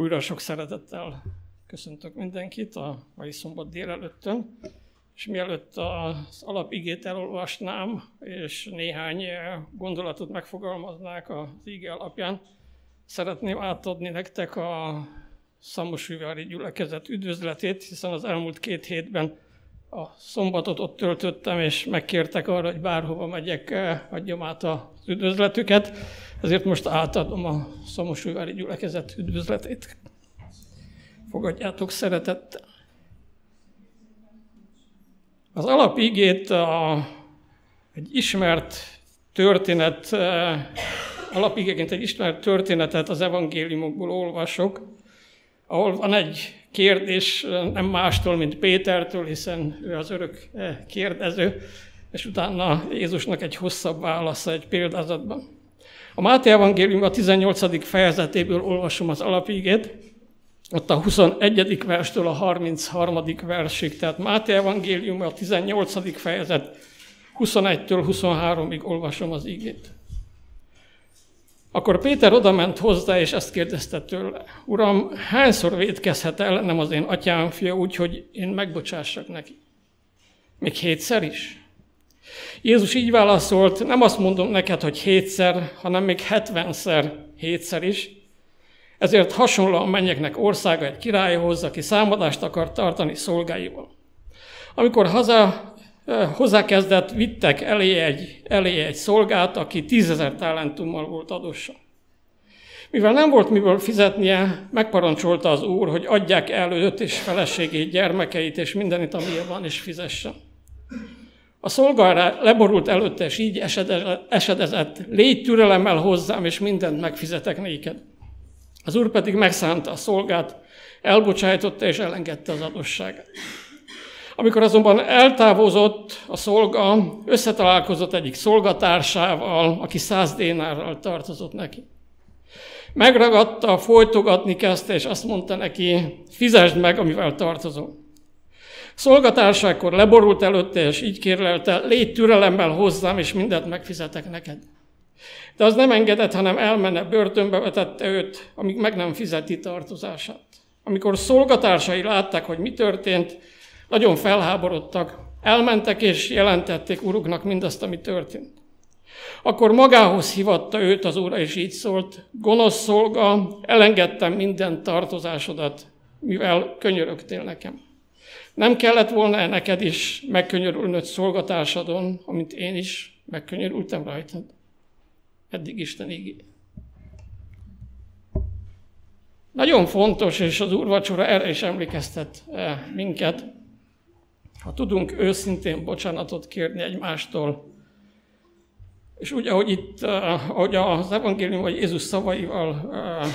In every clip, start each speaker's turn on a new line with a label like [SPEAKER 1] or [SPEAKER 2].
[SPEAKER 1] Újra sok szeretettel köszöntök mindenkit a mai szombat délelőttön, és mielőtt az alapigét elolvasnám, és néhány gondolatot megfogalmaznák az ige alapján, szeretném átadni nektek a Szamosújvári gyülekezet üdvözletét, hiszen az elmúlt két hétben a szombatot ott töltöttem, és megkértek arra, hogy bárhova megyek, adjam át az üdvözletüket, ezért most átadom a Szamosújvári gyülekezet üdvözletét. Fogadjátok szeretettel. Az alapigét a, egy ismert történet, alapigéként egy ismert történetet az evangéliumokból olvasok, ahol van egy kérdés nem mástól, mint Pétertől, hiszen ő az örök kérdező, és utána Jézusnak egy hosszabb válasza egy példázatban. A Máté Evangélium a 18. fejezetéből olvasom az alapígét, ott a 21. verstől a 33. versig, tehát Máté Evangélium a 18. fejezet 21-től 23-ig olvasom az ígét. Akkor Péter odament hozzá, és ezt kérdezte tőle. Uram, hányszor védkezhet ellenem az én atyám fia úgy, hogy én megbocsássak neki? Még hétszer is? Jézus így válaszolt, nem azt mondom neked, hogy hétszer, hanem még hetvenszer, hétszer is. Ezért hasonlóan menjeknek országa egy királyhoz, aki számadást akar tartani szolgáival. Amikor haza hozzákezdett, vittek elé egy, elé egy szolgát, aki tízezer talentummal volt adósa. Mivel nem volt miből fizetnie, megparancsolta az úr, hogy adják el és feleségét, gyermekeit és mindenit, ami van, és fizessen. A szolgára leborult előtte, és így esedezett, légy türelemmel hozzám, és mindent megfizetek néked. Az úr pedig megszánta a szolgát, elbocsájtotta és elengedte az adosságát. Amikor azonban eltávozott a szolga, összetalálkozott egyik szolgatársával, aki száz dénárral tartozott neki. Megragadta, folytogatni kezdte, és azt mondta neki, fizesd meg, amivel tartozol. Szolgatársákkor leborult előtte, és így kérlelte, légy türelemmel hozzám, és mindent megfizetek neked. De az nem engedett, hanem elmenne, börtönbe vetette őt, amíg meg nem fizeti tartozását. Amikor szolgatársai látták, hogy mi történt, nagyon felháborodtak, elmentek és jelentették uruknak mindazt, ami történt. Akkor magához hivatta őt az úr, és így szólt, gonosz szolga, elengedtem minden tartozásodat, mivel könyörögtél nekem. Nem kellett volna neked is megkönyörülnöd szolgatársadon, amint én is megkönyörültem rajtad. Eddig Isten ígé. Nagyon fontos, és az úrvacsora erre is emlékeztet eh, minket, ha tudunk őszintén bocsánatot kérni egymástól, és úgy, ahogy itt, eh, ahogy az evangélium vagy Jézus szavaival eh,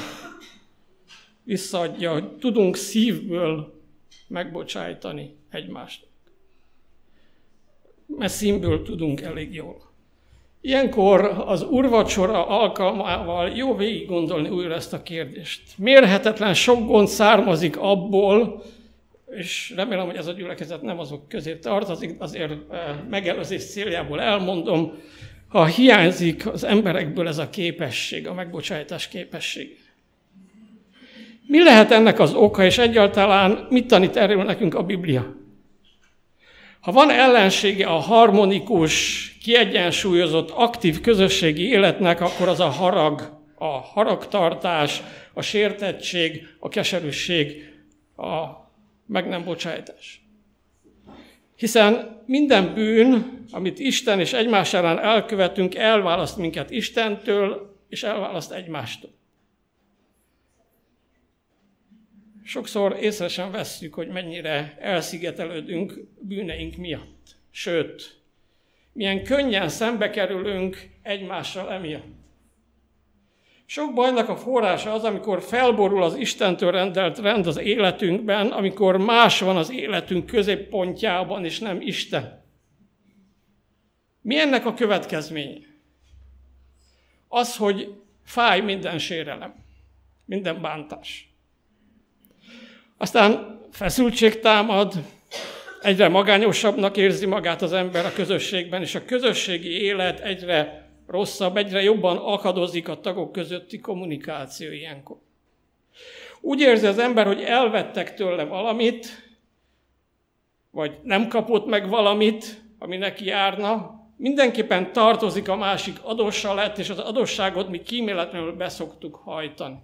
[SPEAKER 1] visszaadja, hogy tudunk szívből megbocsájtani egymásnak. Mert színből tudunk elég jól. Ilyenkor az urvacsora alkalmával jó végig gondolni újra ezt a kérdést. Mérhetetlen sok gond származik abból, és remélem, hogy ez a gyülekezet nem azok közé tartozik, azért eh, megelőzés céljából elmondom, ha hiányzik az emberekből ez a képesség, a megbocsájtás képesség. Mi lehet ennek az oka, és egyáltalán mit tanít erről nekünk a Biblia? Ha van ellensége a harmonikus, kiegyensúlyozott, aktív közösségi életnek, akkor az a harag, a haragtartás, a sértettség, a keserűség, a meg nem bocsájtás. Hiszen minden bűn, amit Isten és egymás ellen elkövetünk, elválaszt minket Istentől, és elválaszt egymástól. Sokszor észre sem vesszük, hogy mennyire elszigetelődünk bűneink miatt. Sőt, milyen könnyen szembe kerülünk egymással emiatt. Sok bajnak a forrása az, amikor felborul az Istentől rendelt rend az életünkben, amikor más van az életünk középpontjában, és nem Isten. Mi ennek a következménye? Az, hogy fáj minden sérelem, minden bántás. Aztán feszültség támad, egyre magányosabbnak érzi magát az ember a közösségben, és a közösségi élet egyre rosszabb, egyre jobban akadozik a tagok közötti kommunikáció ilyenkor. Úgy érzi az ember, hogy elvettek tőle valamit, vagy nem kapott meg valamit, ami neki járna, mindenképpen tartozik a másik adóssa lett, és az adósságot mi kíméletlenül beszoktuk hajtani.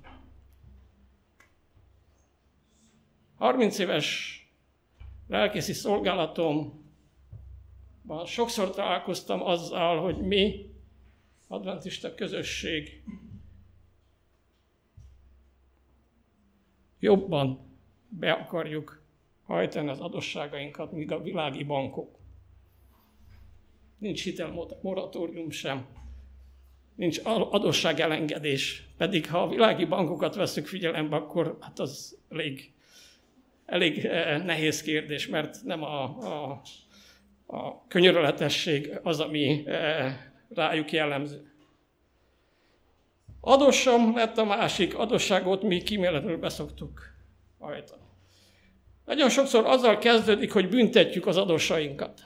[SPEAKER 1] 30 éves lelkészi szolgálatomban sokszor találkoztam azzal, hogy mi, adventista közösség, jobban be akarjuk hajtani az adosságainkat, míg a világi bankok. Nincs hitelmoratórium sem, nincs adosságelengedés. Pedig ha a világi bankokat veszük figyelembe, akkor hát az elég, elég eh, nehéz kérdés, mert nem a, a, a könyörületesség az, ami eh, rájuk jellemző. Adossam lett a másik, adosságot mi kíméletlenül beszoktuk hajtani. Nagyon sokszor azzal kezdődik, hogy büntetjük az adossainkat.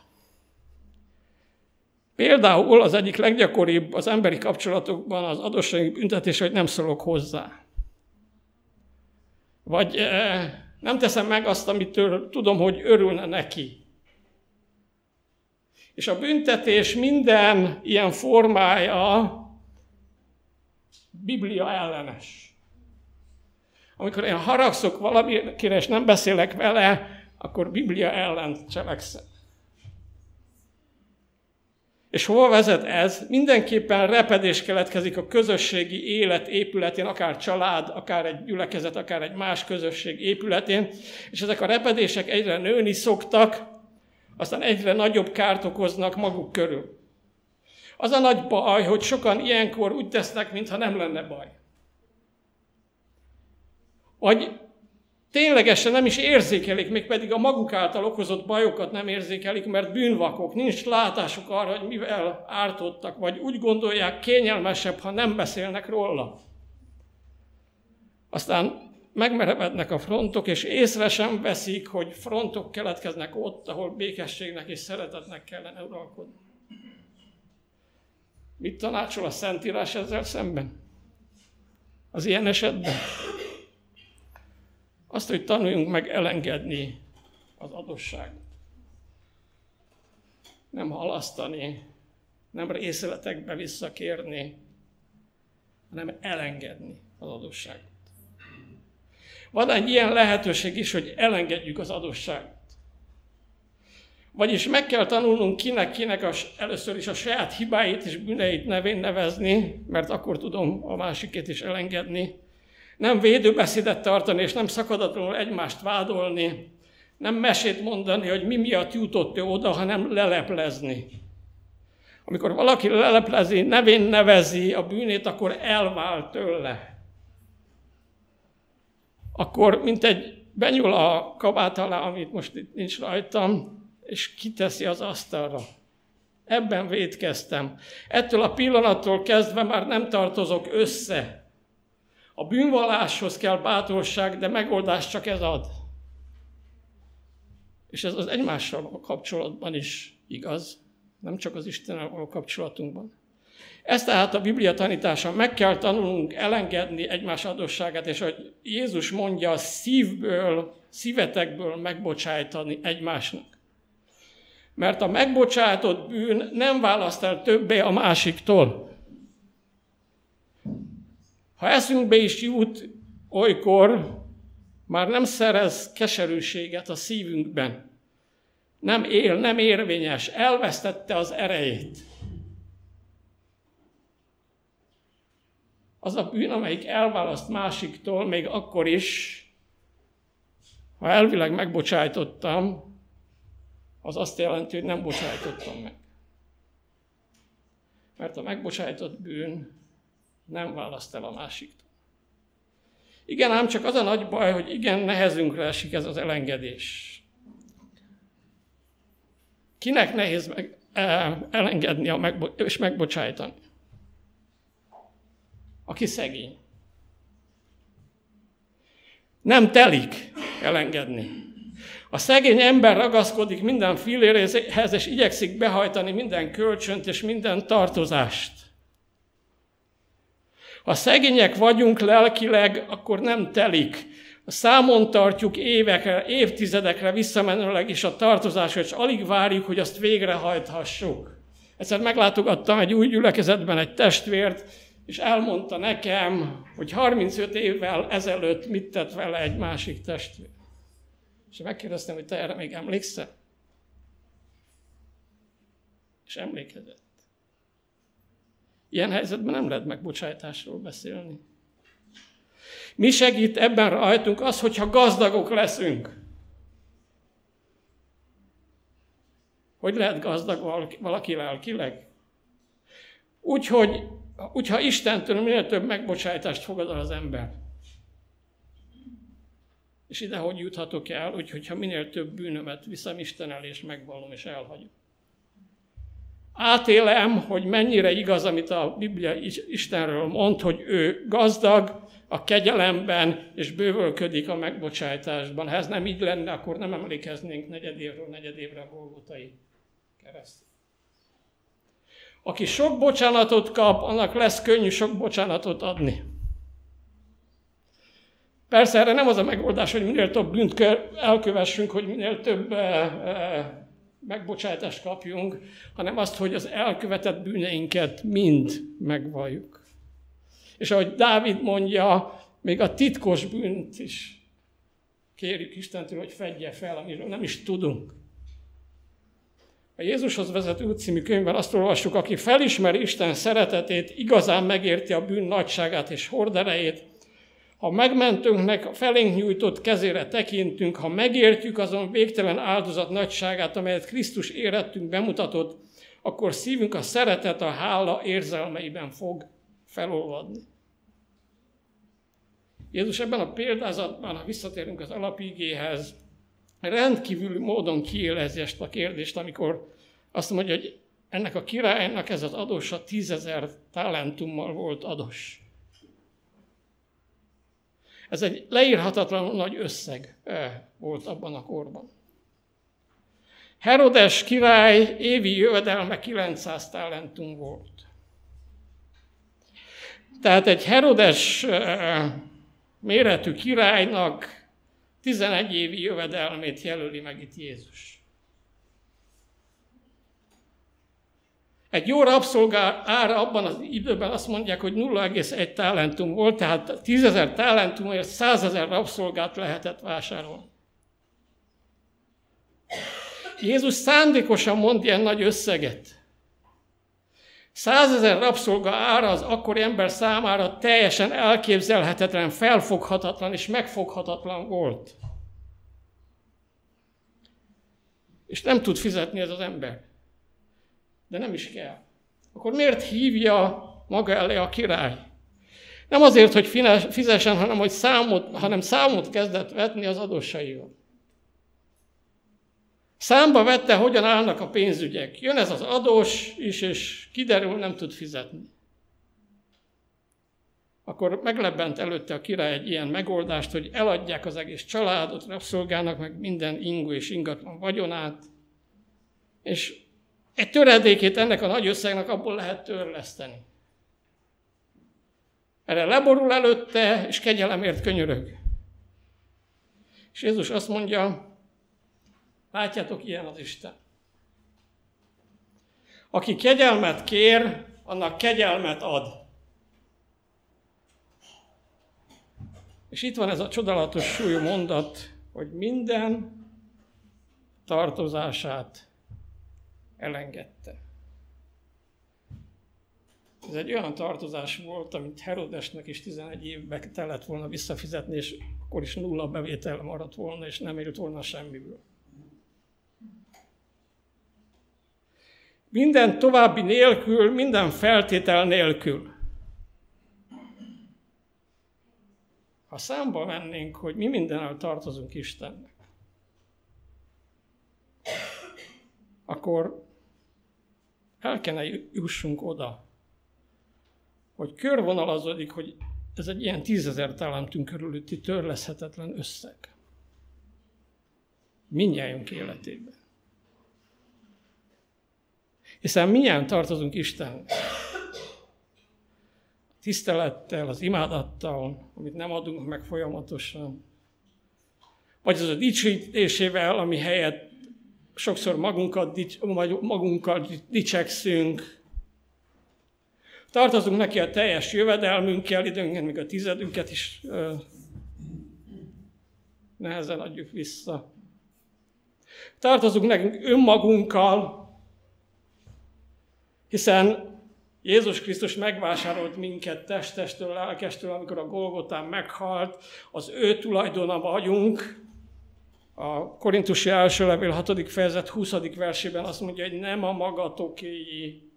[SPEAKER 1] Például az egyik leggyakoribb az emberi kapcsolatokban az adóssági büntetés, hogy nem szólok hozzá. Vagy e, nem teszem meg azt, amitől tudom, hogy örülne neki. És a büntetés minden ilyen formája Biblia ellenes. Amikor én haragszok valamire, és nem beszélek vele, akkor Biblia ellen cselekszem. És hova vezet ez? Mindenképpen repedés keletkezik a közösségi élet épületén, akár család, akár egy gyülekezet, akár egy más közösség épületén, és ezek a repedések egyre nőni szoktak, aztán egyre nagyobb kárt okoznak maguk körül. Az a nagy baj, hogy sokan ilyenkor úgy tesznek, mintha nem lenne baj. Vagy ténylegesen nem is érzékelik, még pedig a maguk által okozott bajokat nem érzékelik, mert bűnvakok, nincs látásuk arra, hogy mivel ártottak, vagy úgy gondolják kényelmesebb, ha nem beszélnek róla. Aztán megmerevednek a frontok, és észre sem veszik, hogy frontok keletkeznek ott, ahol békességnek és szeretetnek kellene uralkodni. Mit tanácsol a Szentírás ezzel szemben? Az ilyen esetben? Azt, hogy tanuljunk meg elengedni az adosságot. Nem halasztani, nem részletekbe visszakérni, hanem elengedni az adosságot. Van egy ilyen lehetőség is, hogy elengedjük az adosságot. Vagyis meg kell tanulnunk kinek-kinek a, először is a saját hibáit és bűneit nevén nevezni, mert akkor tudom a másikét is elengedni, nem védőbeszédet tartani, és nem szakadatlanul egymást vádolni, nem mesét mondani, hogy mi miatt jutott ő oda, hanem leleplezni. Amikor valaki leleplezi, nevén nevezi a bűnét, akkor elvál tőle. Akkor, mint egy benyúl a kabát alá, amit most itt nincs rajtam, és kiteszi az asztalra. Ebben védkeztem. Ettől a pillanattól kezdve már nem tartozok össze a bűnvalláshoz kell bátorság, de megoldást csak ez ad. És ez az egymással a kapcsolatban is igaz, nem csak az Istennel való kapcsolatunkban. Ez tehát a Biblia tanítása, meg kell tanulnunk elengedni egymás adosságát, és hogy Jézus mondja, szívből, szívetekből megbocsájtani egymásnak. Mert a megbocsátott bűn nem választ el többé a másiktól. Ha eszünkbe is jut olykor, már nem szerez keserűséget a szívünkben. Nem él, nem érvényes, elvesztette az erejét. Az a bűn, amelyik elválaszt másiktól, még akkor is, ha elvileg megbocsájtottam, az azt jelenti, hogy nem bocsájtottam meg. Mert a megbocsájtott bűn nem választ el a másiktól. Igen, ám csak az a nagy baj, hogy igen, nehezünkre esik ez az elengedés. Kinek nehéz meg, elengedni a megbo- és megbocsájtani? Aki szegény. Nem telik elengedni. A szegény ember ragaszkodik minden filléréhez, és igyekszik behajtani minden kölcsönt és minden tartozást. Ha szegények vagyunk lelkileg, akkor nem telik. Számon tartjuk évekre, évtizedekre visszamenőleg is a tartozásra, és alig várjuk, hogy azt végrehajthassuk. Egyszer meglátogattam egy új gyülekezetben egy testvért, és elmondta nekem, hogy 35 évvel ezelőtt mit tett vele egy másik testvér. És megkérdeztem, hogy te erre még emlékszel? És emlékezett. Ilyen helyzetben nem lehet megbocsájtásról beszélni. Mi segít ebben rajtunk az, hogyha gazdagok leszünk. Hogy lehet gazdag valaki lelkileg? Úgyhogy, hogyha Istentől minél több megbocsájtást fogad az ember. És ide hogy juthatok el? Úgyhogy ha minél több bűnömet viszem Isten elé, és megvallom, és elhagyom. Átélem, hogy mennyire igaz, amit a Biblia Istenről mond, hogy ő gazdag, a kegyelemben, és bővölködik a megbocsájtásban. Ha ez nem így lenne, akkor nem emlékeznénk negyedévről negyedévre a Golgotai kereszt. Aki sok bocsánatot kap, annak lesz könnyű sok bocsánatot adni. Persze erre nem az a megoldás, hogy minél több bűnt elkövessünk, hogy minél több eh, eh, megbocsátást kapjunk, hanem azt, hogy az elkövetett bűneinket mind megvalljuk. És ahogy Dávid mondja, még a titkos bűnt is kérjük Istentől, hogy fedje fel, amiről nem is tudunk. A Jézushoz vezető című könyvben azt olvassuk, aki felismeri Isten szeretetét, igazán megérti a bűn nagyságát és horderejét, ha megmentőnknek a felénk nyújtott kezére tekintünk, ha megértjük azon végtelen áldozat nagyságát, amelyet Krisztus érettünk bemutatott, akkor szívünk a szeretet, a hála érzelmeiben fog felolvadni. Jézus ebben a példázatban, ha visszatérünk az alapigéhez, rendkívüli módon kiélezi ezt a kérdést, amikor azt mondja, hogy ennek a királynak ez az adósa tízezer talentummal volt adós. Ez egy leírhatatlanul nagy összeg eh, volt abban a korban. Herodes király évi jövedelme 900 talentum volt. Tehát egy Herodes eh, méretű királynak 11 évi jövedelmét jelöli meg itt Jézus. Egy jó rabszolgá ára abban az időben azt mondják, hogy 0,1 talentum volt, tehát 10 ezer talentumért 100 ezer rabszolgát lehetett vásárolni. Jézus szándékosan mond ilyen nagy összeget. Százezer rabszolga ára az akkori ember számára teljesen elképzelhetetlen, felfoghatatlan és megfoghatatlan volt. És nem tud fizetni ez az ember de nem is kell. Akkor miért hívja maga elé a király? Nem azért, hogy fizessen, hanem, hogy számot, hanem számot kezdett vetni az adóssaival. Számba vette, hogyan állnak a pénzügyek. Jön ez az adós is, és kiderül, nem tud fizetni. Akkor meglebbent előtte a király egy ilyen megoldást, hogy eladják az egész családot, rabszolgának meg minden ingu és ingatlan vagyonát, és egy töredékét ennek a nagy összegnek abból lehet törleszteni. Erre leborul előtte, és kegyelemért könyörög. És Jézus azt mondja, látjátok, ilyen az Isten. Aki kegyelmet kér, annak kegyelmet ad. És itt van ez a csodálatos súlyú mondat, hogy minden tartozását elengedte. Ez egy olyan tartozás volt, amit Herodesnek is 11 évbe kellett volna visszafizetni, és akkor is nulla bevétel maradt volna, és nem élt volna semmiből. Minden további nélkül, minden feltétel nélkül. Ha számba vennénk, hogy mi mindennel tartozunk Istennek, akkor el kellene jussunk oda, hogy körvonalazódik, hogy ez egy ilyen tízezer talentunk körülötti törleszhetetlen összeg. Mindjárt életében. Hiszen minnyáján tartozunk Isten tisztelettel, az imádattal, amit nem adunk meg folyamatosan, vagy az a dicsőítésével, ami helyett sokszor magunkat, magunkkal dicsekszünk. Tartozunk neki a teljes jövedelmünkkel, időnként még a tizedünket is ö, nehezen adjuk vissza. Tartozunk nekünk önmagunkkal, hiszen Jézus Krisztus megvásárolt minket testestől, lelkestől, amikor a Golgotán meghalt, az ő tulajdona vagyunk. A Korintusi első levél 6. fejezet 20. versében azt mondja, hogy nem a magatokéi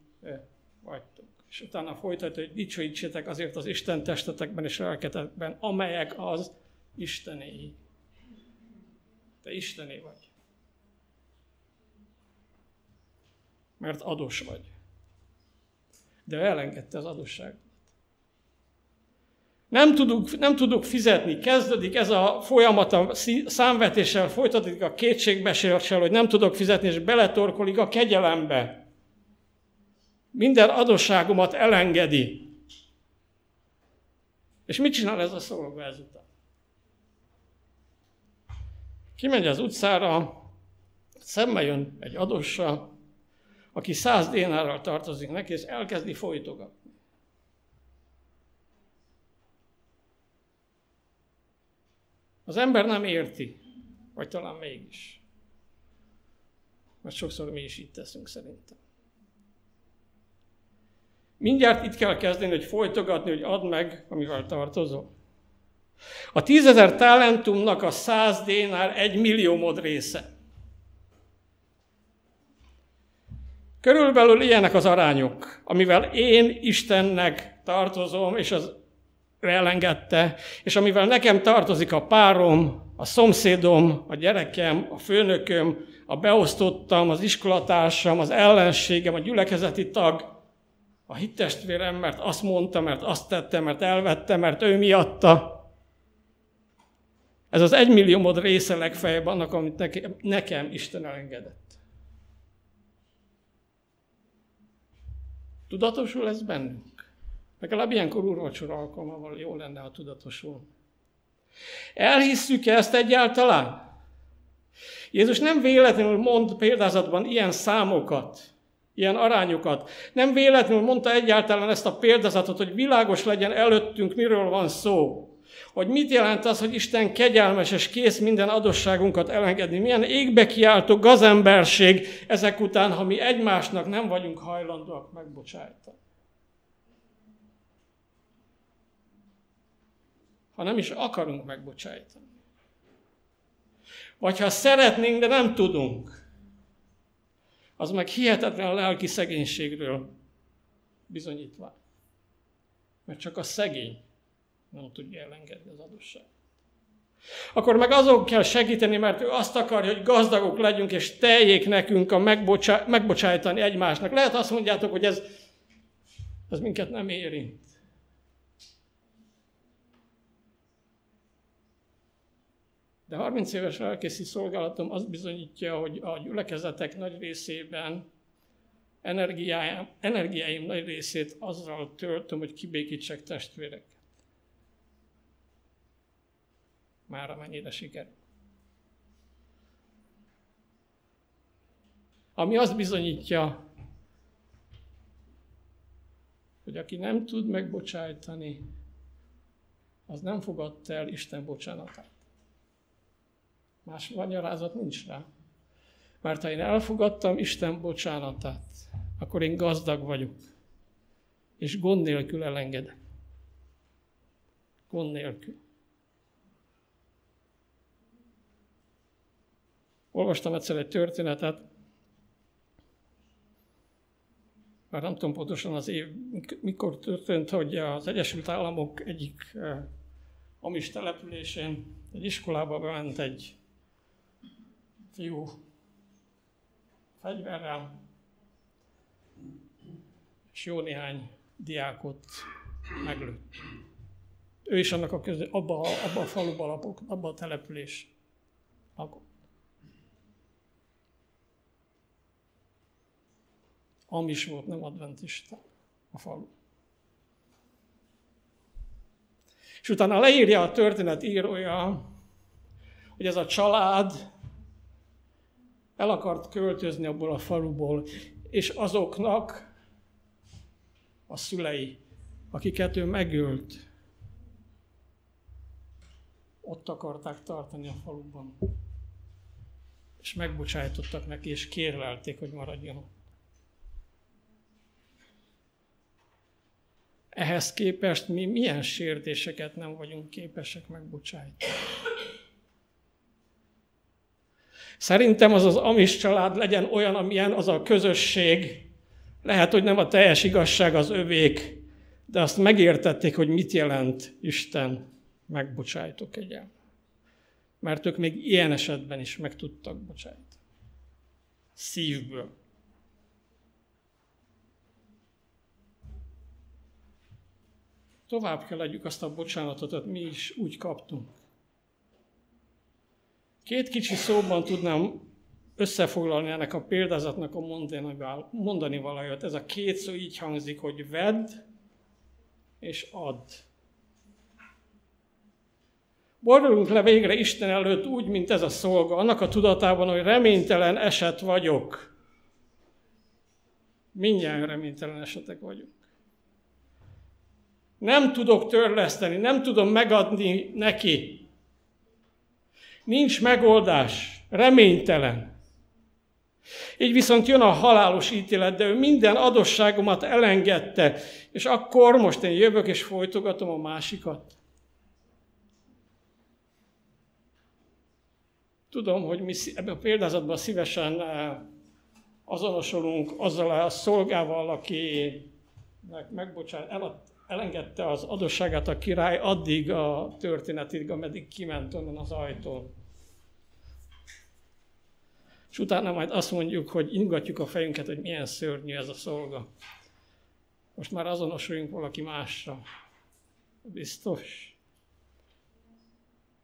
[SPEAKER 1] vagytok. És utána folytatja, hogy dicsőítsétek azért az Isten testetekben és lelketekben, amelyek az Istenéi. Te Istené vagy. Mert adós vagy de elengedte az adósságot. Nem tudunk, nem tudunk fizetni, kezdődik ez a folyamat a számvetéssel, folytatódik a kétségbeséssel, hogy nem tudok fizetni, és beletorkolik a kegyelembe. Minden adósságomat elengedi. És mit csinál ez a szolga ezután? Kimegy az utcára, szembe jön egy adóssal, aki száz dénárral tartozik neki, és elkezdi folytogatni. Az ember nem érti, vagy talán mégis. Mert sokszor mi is itt teszünk szerintem. Mindjárt itt kell kezdeni, hogy folytogatni, hogy add meg, amivel tartozol. A tízezer talentumnak a száz dénár egy milliómod része. Körülbelül ilyenek az arányok, amivel én Istennek tartozom, és az elengedte, és amivel nekem tartozik a párom, a szomszédom, a gyerekem, a főnököm, a beosztottam, az iskolatársam, az ellenségem, a gyülekezeti tag, a hittestvérem, mert azt mondta, mert azt tette, mert elvette, mert ő miatta. Ez az egymilliómod része legfeljebb annak, amit nekem, nekem Isten elengedett. Tudatosul ez bennünk? Legalább ilyenkor úrvacsora alkalmával jó lenne, ha tudatosul. Elhisszük -e ezt egyáltalán? Jézus nem véletlenül mond példázatban ilyen számokat, ilyen arányokat. Nem véletlenül mondta egyáltalán ezt a példázatot, hogy világos legyen előttünk, miről van szó hogy mit jelent az, hogy Isten kegyelmes és kész minden adosságunkat elengedni. Milyen égbe kiáltó gazemberség ezek után, ha mi egymásnak nem vagyunk hajlandóak megbocsájtani. Ha nem is akarunk megbocsájtani. Vagy ha szeretnénk, de nem tudunk, az meg hihetetlen a lelki szegénységről bizonyítva. Mert csak a szegény nem tudja elengedni az adósságot. Akkor meg azok kell segíteni, mert ő azt akarja, hogy gazdagok legyünk, és teljék nekünk a megbocsá- megbocsájtani egymásnak. Lehet azt mondjátok, hogy ez, ez minket nem érint. De 30 éves lelkészi szolgálatom azt bizonyítja, hogy a gyülekezetek nagy részében energiáim, energiáim nagy részét azzal töltöm, hogy kibékítsek testvérek. már amennyire sikerül. Ami azt bizonyítja, hogy aki nem tud megbocsájtani, az nem fogadta el Isten bocsánatát. Más magyarázat nincs rá. Mert ha én elfogadtam Isten bocsánatát, akkor én gazdag vagyok. És gond nélkül elengedek. Gond nélkül. Olvastam egyszer egy történetet, már nem tudom pontosan az év, mikor történt, hogy az Egyesült Államok egyik uh, amis településén egy iskolába bement egy fiú fegyverrel, és jó néhány diákot meglőtt. Ő is annak a közé, abba, abba a faluba lapok, abba a település lakott. Amis volt, nem adventista a falu. És utána leírja a történet írója, hogy ez a család el akart költözni abból a faluból, és azoknak a szülei, akiket ő megölt, ott akarták tartani a faluban. És megbocsájtottak neki, és kérlelték, hogy maradjon ott. Ehhez képest mi milyen sértéseket nem vagyunk képesek megbocsájtani. Szerintem az az amis család legyen olyan, amilyen az a közösség. Lehet, hogy nem a teljes igazság az övék, de azt megértették, hogy mit jelent Isten megbocsájtok egyel. Mert ők még ilyen esetben is meg tudtak bocsájtani. Szívből. Tovább kell adjuk azt a bocsánatot, hogy mi is úgy kaptunk. Két kicsi szóban tudnám összefoglalni ennek a példázatnak a mondani valóját. Ez a két szó így hangzik, hogy vedd és add. Boldogunk le végre Isten előtt úgy, mint ez a szolga, annak a tudatában, hogy reménytelen eset vagyok. Mindjárt reménytelen esetek vagyunk. Nem tudok törleszteni, nem tudom megadni neki. Nincs megoldás, reménytelen. Így viszont jön a halálos ítélet, de ő minden adosságomat elengedte, és akkor most én jövök és folytogatom a másikat. Tudom, hogy mi ebben a példázatban szívesen eh, azonosulunk azzal a szolgával, aki megbocsát, el, elengedte az adosságát a király addig a történetig, ameddig kiment onnan az ajtón. És utána majd azt mondjuk, hogy ingatjuk a fejünket, hogy milyen szörnyű ez a szolga. Most már azonosuljunk valaki másra. Biztos.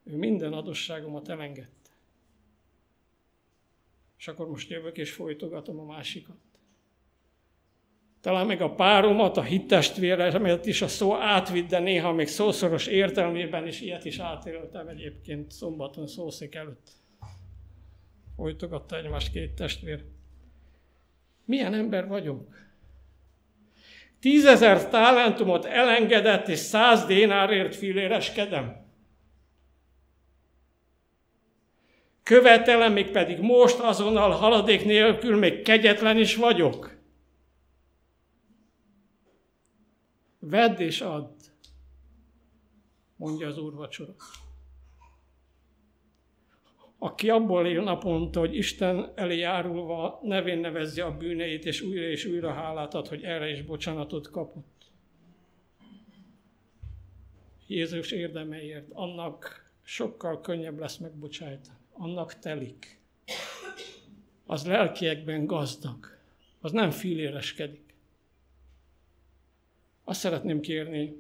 [SPEAKER 1] Ő minden adosságomat elengedte. És akkor most jövök és folytogatom a másikat. Talán meg a páromat, a hittestvéremet is a szó átvitt, de néha még szószoros értelmében is ilyet is átéltem egyébként szombaton szószék előtt. Folytogatta egymást két testvér. Milyen ember vagyunk? Tízezer talentumot elengedett, és száz dénárért filéreskedem. Követelem, még pedig most azonnal haladék nélkül még kegyetlen is vagyok. Vedd és add, mondja az úrvacsora. Aki abból él naponta, hogy Isten elé járulva nevén nevezze a bűneit, és újra és újra hálát ad, hogy erre is bocsánatot kapott. Jézus érdemeért, annak sokkal könnyebb lesz megbocsájtani annak telik. Az lelkiekben gazdag. Az nem filéreskedik. Azt szeretném kérni,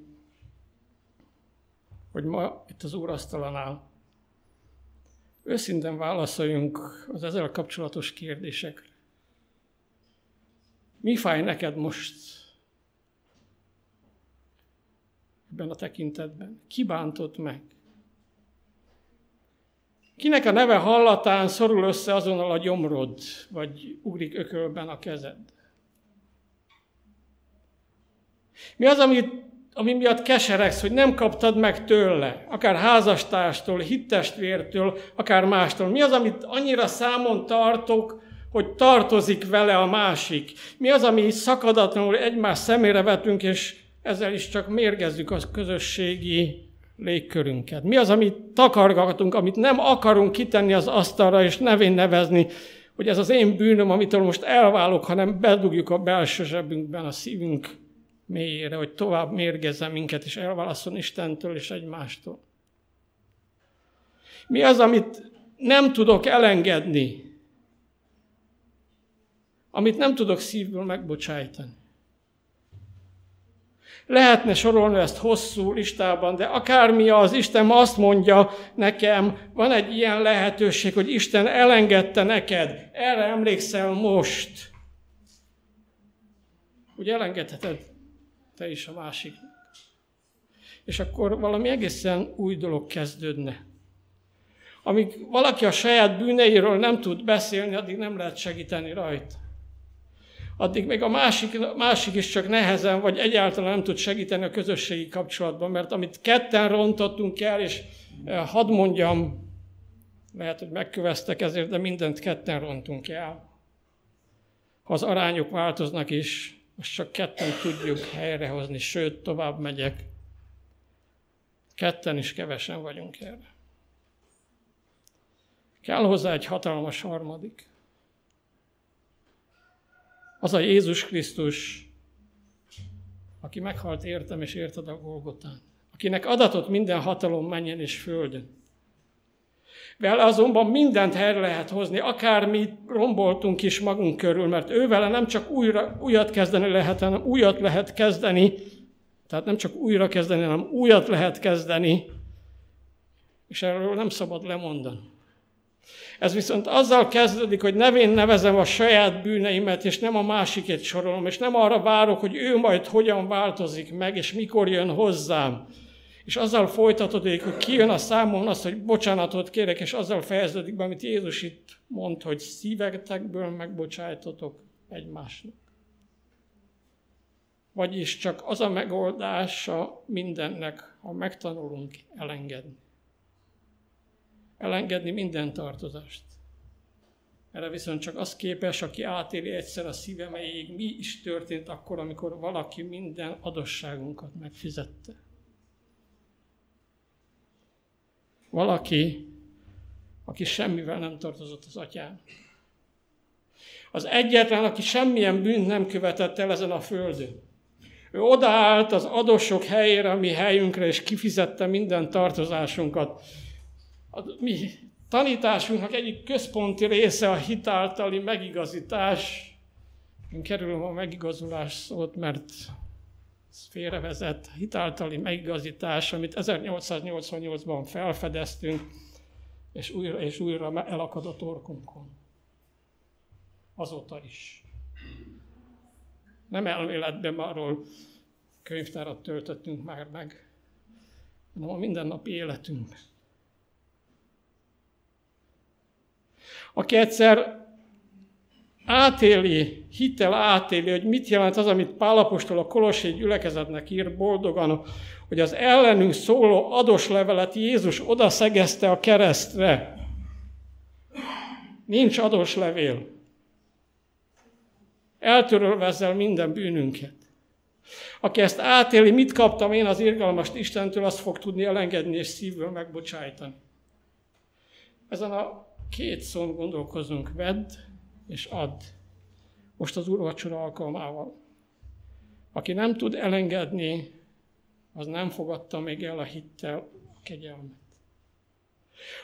[SPEAKER 1] hogy ma itt az úrasztalanál őszintén válaszoljunk az ezzel kapcsolatos kérdésekre. Mi fáj neked most ebben a tekintetben? Ki bántott meg? Kinek a neve hallatán szorul össze azonnal a gyomrod, vagy ugrik ökölben a kezed? Mi az, ami, ami miatt keseregsz, hogy nem kaptad meg tőle, akár házastárstól, hittestvértől, akár mástól? Mi az, amit annyira számon tartok, hogy tartozik vele a másik? Mi az, ami szakadatlanul egymás szemére vetünk, és ezzel is csak mérgezzük a közösségi légkörünket? Mi az, amit takargatunk, amit nem akarunk kitenni az asztalra, és nevén nevezni, hogy ez az én bűnöm, amitől most elválok, hanem bedugjuk a belső zsebünkben, a szívünk mélyére, hogy tovább mérgezze minket, és elválaszol Istentől és egymástól. Mi az, amit nem tudok elengedni, amit nem tudok szívből megbocsájtani. Lehetne sorolni ezt hosszú listában, de akármi az, Isten azt mondja nekem, van egy ilyen lehetőség, hogy Isten elengedte neked. Erre emlékszel most. Hogy elengedheted te is a másik. És akkor valami egészen új dolog kezdődne. Amíg valaki a saját bűneiről nem tud beszélni, addig nem lehet segíteni rajta. Addig még a másik, másik is csak nehezen, vagy egyáltalán nem tud segíteni a közösségi kapcsolatban, mert amit ketten rontottunk el, és eh, hadd mondjam, lehet, hogy megköveztek ezért, de mindent ketten rontunk el. Ha az arányok változnak is, most csak ketten tudjuk helyrehozni, sőt, tovább megyek. Ketten is kevesen vagyunk erre. Kell hozzá egy hatalmas harmadik. Az a Jézus Krisztus, aki meghalt értem és érted a Golgotán. Akinek adatot minden hatalom menjen és földön. Vele azonban mindent helyre lehet hozni, akármit romboltunk is magunk körül, mert ővele nem csak újra, újat kezdeni lehet, hanem újat lehet kezdeni, tehát nem csak újra kezdeni, hanem újat lehet kezdeni, és erről nem szabad lemondani. Ez viszont azzal kezdődik, hogy nevén nevezem a saját bűneimet, és nem a másikét sorolom, és nem arra várok, hogy ő majd hogyan változik meg, és mikor jön hozzám, és azzal folytatódik, hogy kijön a számon az, hogy bocsánatot kérek, és azzal fejeződik be, amit Jézus itt mond, hogy szívetekből megbocsájtotok egymásnak. Vagyis csak az a megoldása mindennek, ha megtanulunk elengedni. Elengedni minden tartozást. Erre viszont csak az képes, aki átéli egyszer a szívemeig, mi is történt akkor, amikor valaki minden adosságunkat megfizette. Valaki, aki semmivel nem tartozott az atyán. Az egyetlen, aki semmilyen bűnt nem követett el ezen a földön. Ő odaállt az adósok helyére, a mi helyünkre, és kifizette minden tartozásunkat. A mi tanításunknak egyik központi része a hitáltali megigazítás. Én kerülöm a megigazulás szót, mert félrevezett hitáltali megigazítás, amit 1888-ban felfedeztünk, és újra és újra elakad a torkunkon. Azóta is. Nem elméletben arról könyvtárat töltöttünk már meg, hanem a mindennapi életünkben. Aki egyszer átéli, hittel átéli, hogy mit jelent az, amit Pálapostól a Kolossé gyülekezetnek ír boldogan, hogy az ellenünk szóló adós levelet Jézus oda szegezte a keresztre. Nincs adós levél. Eltörölve ezzel minden bűnünket. Aki ezt átéli, mit kaptam én az irgalmas Istentől, azt fog tudni elengedni és szívből megbocsájtani. Ezen a két szón gondolkozunk. Vedd és add. Most az úrvacsora alkalmával. Aki nem tud elengedni, az nem fogadta még el a hittel a kegyelmet.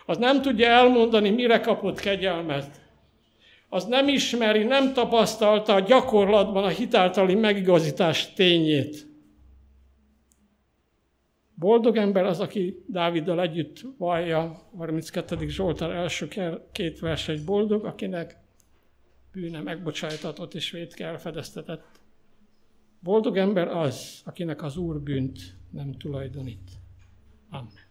[SPEAKER 1] Az nem tudja elmondani, mire kapott kegyelmet. Az nem ismeri, nem tapasztalta a gyakorlatban a hitáltali megigazítás tényét. Boldog ember az, aki Dáviddal együtt vallja, 32. Zsoltár első két vers egy boldog, akinek bűne megbocsájtatott és vétke elfedeztetett. Boldog ember az, akinek az Úr bűnt nem tulajdonít. Amen.